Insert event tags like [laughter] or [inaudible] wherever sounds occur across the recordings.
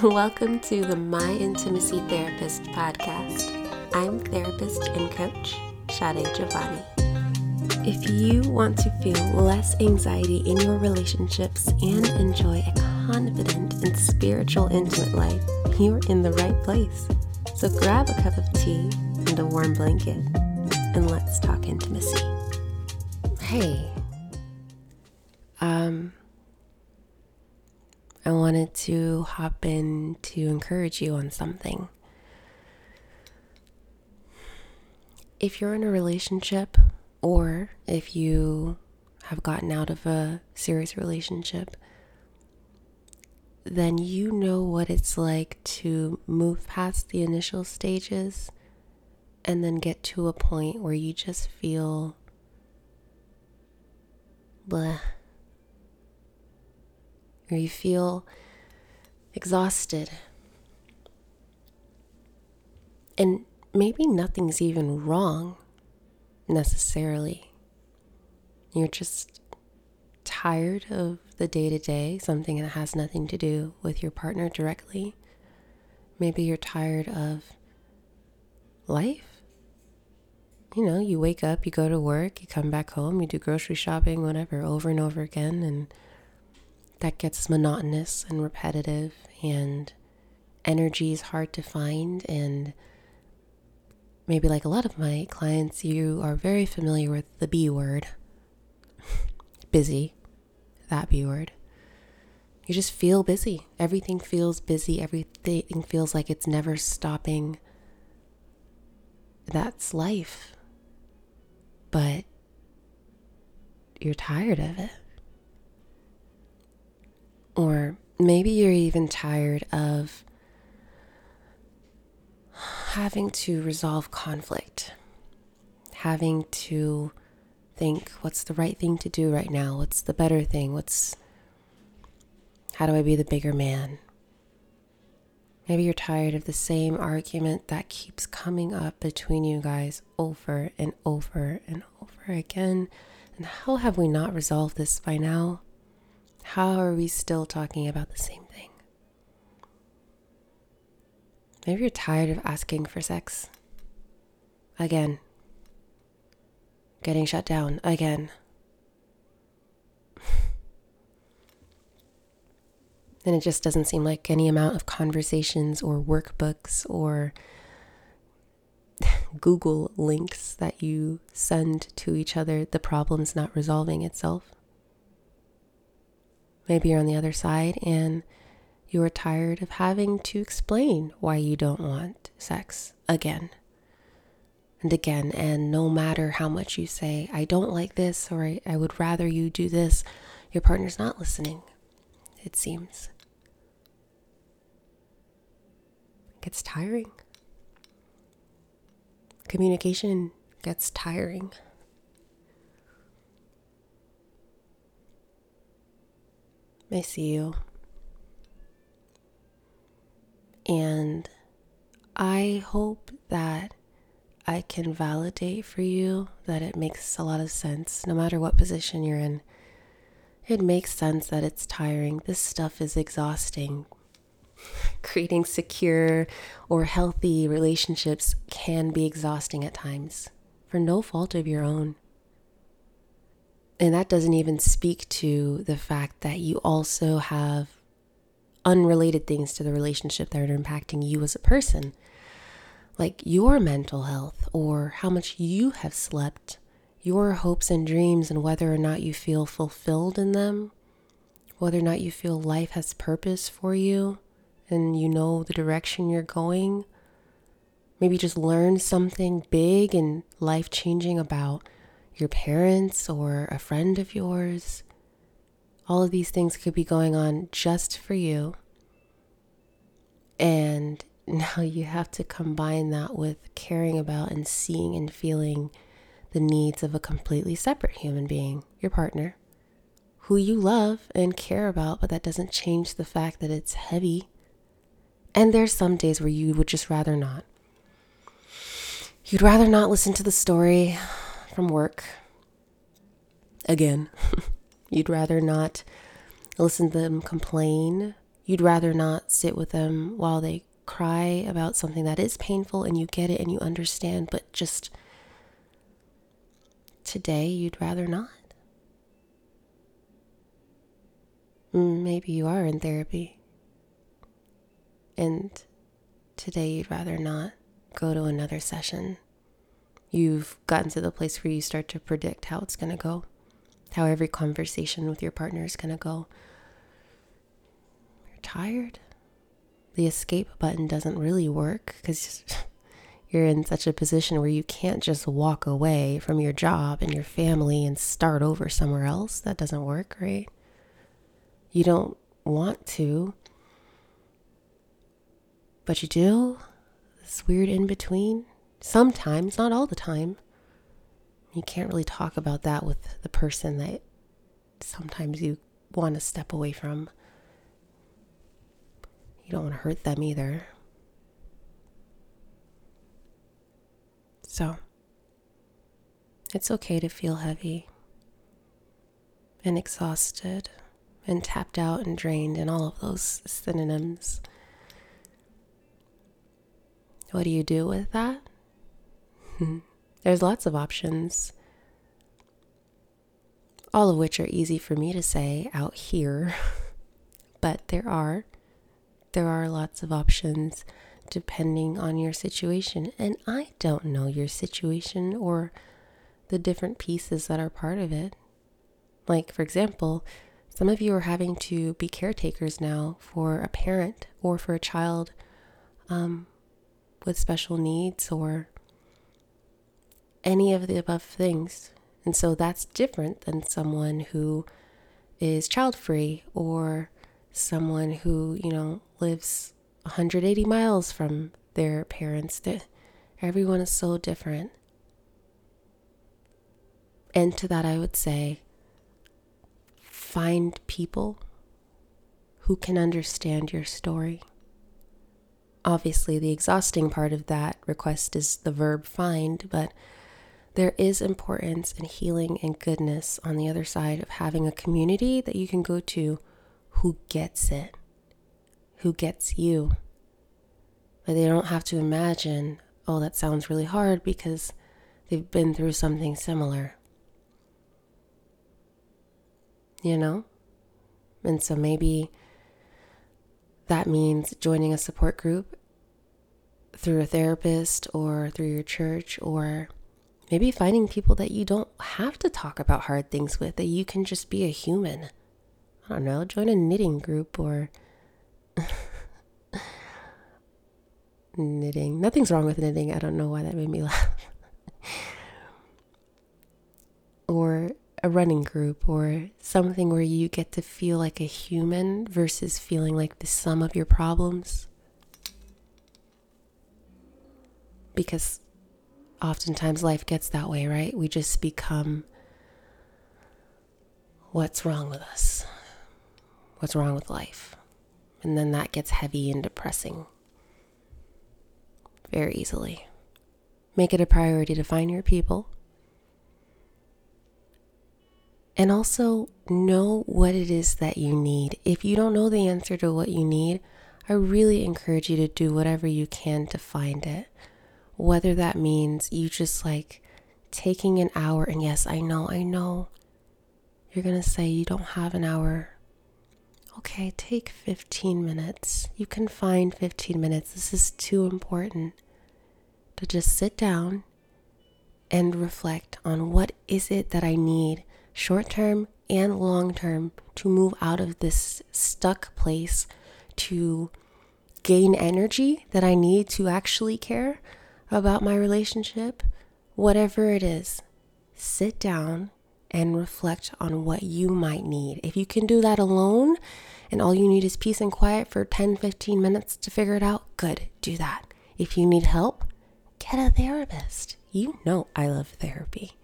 [laughs] Welcome to the My Intimacy Therapist podcast. I'm therapist and coach Sade Giovanni. If you want to feel less anxiety in your relationships and enjoy a confident and spiritual intimate life, you're in the right place. So grab a cup of tea and a warm blanket and let's talk intimacy. Hey. Um I wanted to hop in to encourage you on something. If you're in a relationship or if you have gotten out of a serious relationship, then you know what it's like to move past the initial stages and then get to a point where you just feel bleh or you feel exhausted. And maybe nothing's even wrong necessarily. You're just tired of the day to day, something that has nothing to do with your partner directly. Maybe you're tired of life. You know, you wake up, you go to work, you come back home, you do grocery shopping, whatever, over and over again, and that gets monotonous and repetitive and energy is hard to find and maybe like a lot of my clients you are very familiar with the b word. [laughs] Busy that b word. You just feel busy. Everything feels busy. Everything feels like it's never stopping. That's life. But you're tired of it or maybe you're even tired of having to resolve conflict, having to think what's the right thing to do right now? What's the better thing? What's how do I be the bigger man? Maybe you're tired of the same argument that keeps coming up between you guys over and over and over again. And how have we not resolved this by now? How are we still talking about the same thing? Maybe you're tired of asking for sex. Again. Getting shut down again. [laughs] and it just doesn't seem like any amount of conversations or workbooks or [laughs] Google links that you send to each other, the problem's not resolving itself. Maybe you're on the other side and you are tired of having to explain why you don't want sex again and again. And no matter how much you say, I don't like this, or I, I would rather you do this, your partner's not listening, it seems. It gets tiring. Communication gets tiring. I see you. And I hope that I can validate for you that it makes a lot of sense no matter what position you're in. It makes sense that it's tiring. This stuff is exhausting. [laughs] Creating secure or healthy relationships can be exhausting at times for no fault of your own. And that doesn't even speak to the fact that you also have unrelated things to the relationship that are impacting you as a person, like your mental health or how much you have slept, your hopes and dreams, and whether or not you feel fulfilled in them, whether or not you feel life has purpose for you and you know the direction you're going. Maybe just learn something big and life changing about your parents or a friend of yours. All of these things could be going on just for you. And now you have to combine that with caring about and seeing and feeling the needs of a completely separate human being, your partner, who you love and care about, but that doesn't change the fact that it's heavy. And there's some days where you would just rather not. You'd rather not listen to the story from work again. [laughs] You'd rather not listen to them complain. you'd rather not sit with them while they cry about something that is painful and you get it and you understand, but just today you'd rather not. Mm, maybe you are in therapy. And today you'd rather not go to another session. You've gotten to the place where you start to predict how it's going to go, how every conversation with your partner is going to go. You're tired. The escape button doesn't really work because [laughs] you're in such a position where you can't just walk away from your job and your family and start over somewhere else. That doesn't work, right? You don't want to, but you do. This weird in between. Sometimes, not all the time. You can't really talk about that with the person that sometimes you want to step away from. You don't want to hurt them either. So, it's okay to feel heavy and exhausted and tapped out and drained and all of those synonyms. What do you do with that? There's lots of options, all of which are easy for me to say out here, [laughs] but there are. There are lots of options depending on your situation. And I don't know your situation or the different pieces that are part of it. Like, for example, some of you are having to be caretakers now for a parent or for a child um, with special needs or any of the above things. And so that's different than someone who is child free or someone who, you know, lives 180 miles from their parents. Everyone is so different. And to that, I would say find people who can understand your story. Obviously, the exhausting part of that request is the verb find, but there is importance in healing and goodness on the other side of having a community that you can go to who gets it, who gets you. That they don't have to imagine, oh, that sounds really hard because they've been through something similar. You know? And so maybe that means joining a support group through a therapist or through your church, or maybe finding people that you don't have to talk about hard things with, that you can just be a human. I don't know, join a knitting group or [laughs] knitting. Nothing's wrong with knitting. I don't know why that made me [laughs] laugh. or a running group or something where you get to feel like a human versus feeling like the sum of your problems. Because oftentimes life gets that way, right? We just become what's wrong with us? What's wrong with life? And then that gets heavy and depressing very easily. Make it a priority to find your people and also know what it is that you need. If you don't know the answer to what you need, I really encourage you to do whatever you can to find it. Whether that means you just like taking an hour, and yes, I know, I know you're gonna say you don't have an hour. Okay, take 15 minutes. You can find 15 minutes. This is too important to just sit down and reflect on what is it that I need short term and long term to move out of this stuck place to gain energy that I need to actually care about my relationship, whatever it is, sit down and reflect on what you might need. If you can do that alone and all you need is peace and quiet for 10, 15 minutes to figure it out, good, do that. If you need help, get a therapist. You know I love therapy. [laughs]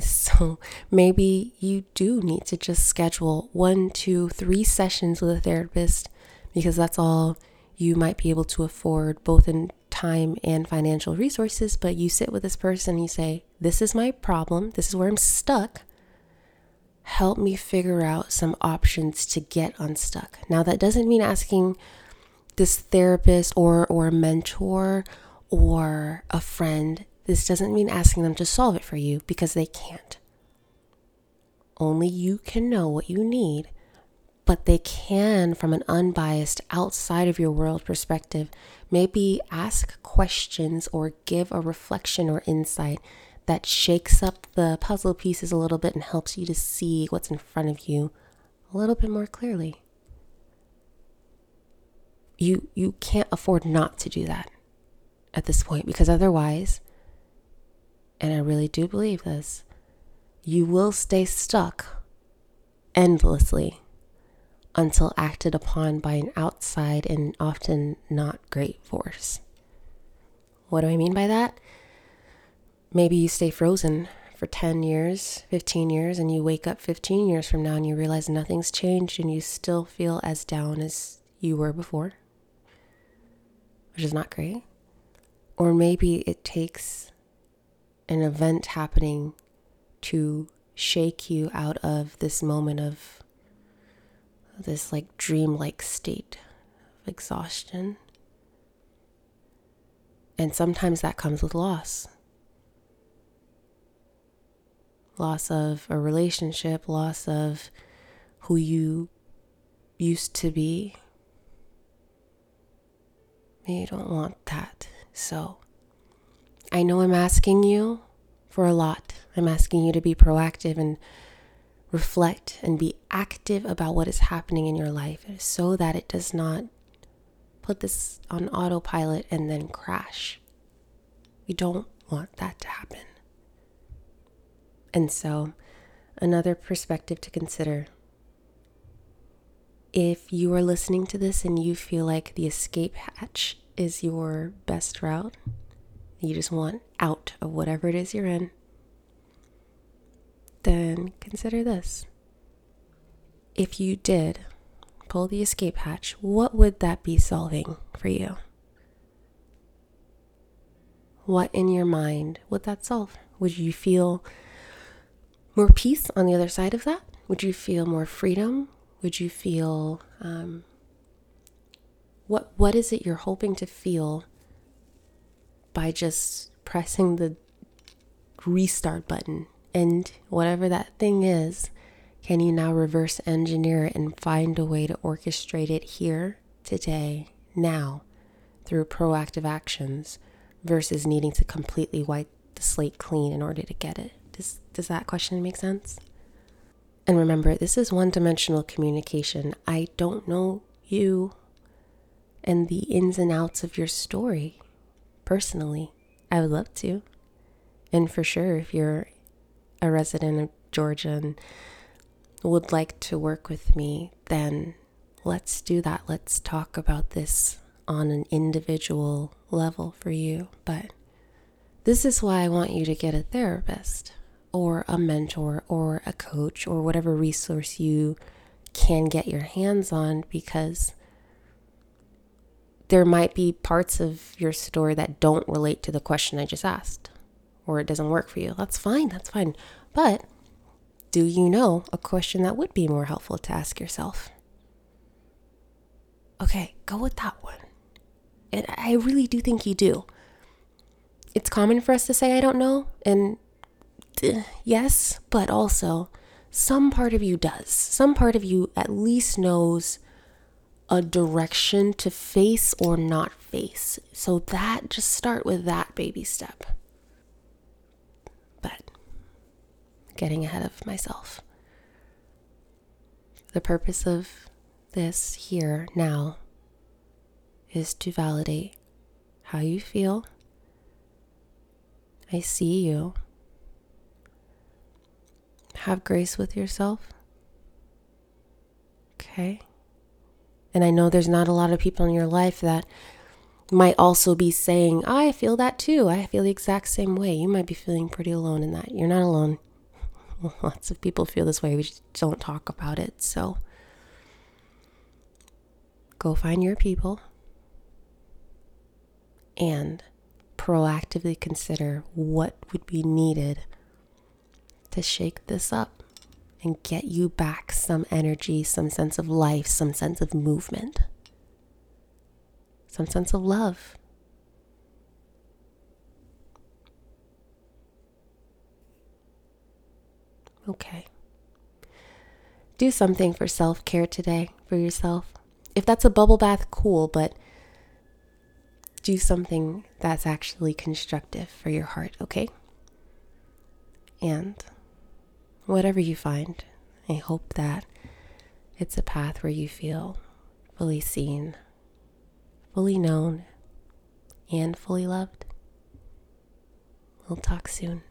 So maybe you do need to just schedule one, two, three sessions with a therapist because that's all you might be able to afford, both in time and financial resources. But you sit with this person, and you say, This is my problem, this is where I'm stuck. help me figure out some options to get unstuck. Now, that doesn't mean asking this therapist or, or a mentor or a friend, this doesn't mean asking them to solve it for you because they can't. Only you can know what you need, but they can, from an unbiased, outside of your world perspective, maybe ask questions or give a reflection or insight that shakes up the puzzle pieces a little bit and helps you to see what's in front of you a little bit more clearly. You you can't afford not to do that at this point because otherwise and I really do believe this, you will stay stuck endlessly until acted upon by an outside and often not great force. What do I mean by that? Maybe you stay frozen for 10 years, 15 years, and you wake up 15 years from now and you realize nothing's changed and you still feel as down as you were before, which is not great. Or maybe it takes an event happening to shake you out of this moment of this like dreamlike state of exhaustion. And sometimes that comes with loss loss of a relationship, loss of who you used to be. You don't want that. So, I know I'm asking you for a lot. I'm asking you to be proactive and reflect and be active about what is happening in your life so that it does not put this on autopilot and then crash. We don't want that to happen. And so, another perspective to consider if you are listening to this and you feel like the escape hatch is your best route, you just want out of whatever it is you're in, then consider this. If you did pull the escape hatch, what would that be solving for you? What in your mind would that solve? Would you feel more peace on the other side of that? Would you feel more freedom? Would you feel um, what what is it you're hoping to feel by just pressing the restart button and whatever that thing is can you now reverse engineer it and find a way to orchestrate it here today now through proactive actions versus needing to completely wipe the slate clean in order to get it does, does that question make sense? And remember, this is one dimensional communication. I don't know you and the ins and outs of your story personally. I would love to. And for sure, if you're a resident of Georgia and would like to work with me, then let's do that. Let's talk about this on an individual level for you. But this is why I want you to get a therapist or a mentor or a coach or whatever resource you can get your hands on because there might be parts of your story that don't relate to the question I just asked or it doesn't work for you. That's fine, that's fine. But do you know a question that would be more helpful to ask yourself? Okay, go with that one. And I really do think you do. It's common for us to say, I don't know, and eh, yes, but also some part of you does. Some part of you at least knows a direction to face or not face. So that just start with that baby step. But getting ahead of myself. The purpose of this here now is to validate how you feel. I see you. Have grace with yourself. Okay. And I know there's not a lot of people in your life that might also be saying, I feel that too. I feel the exact same way. You might be feeling pretty alone in that. You're not alone. [laughs] Lots of people feel this way. We just don't talk about it. So go find your people and proactively consider what would be needed to shake this up and get you back some energy, some sense of life, some sense of movement, some sense of love. Okay. Do something for self care today for yourself. If that's a bubble bath, cool, but do something that's actually constructive for your heart, okay? And whatever you find, I hope that it's a path where you feel fully seen, fully known, and fully loved. We'll talk soon.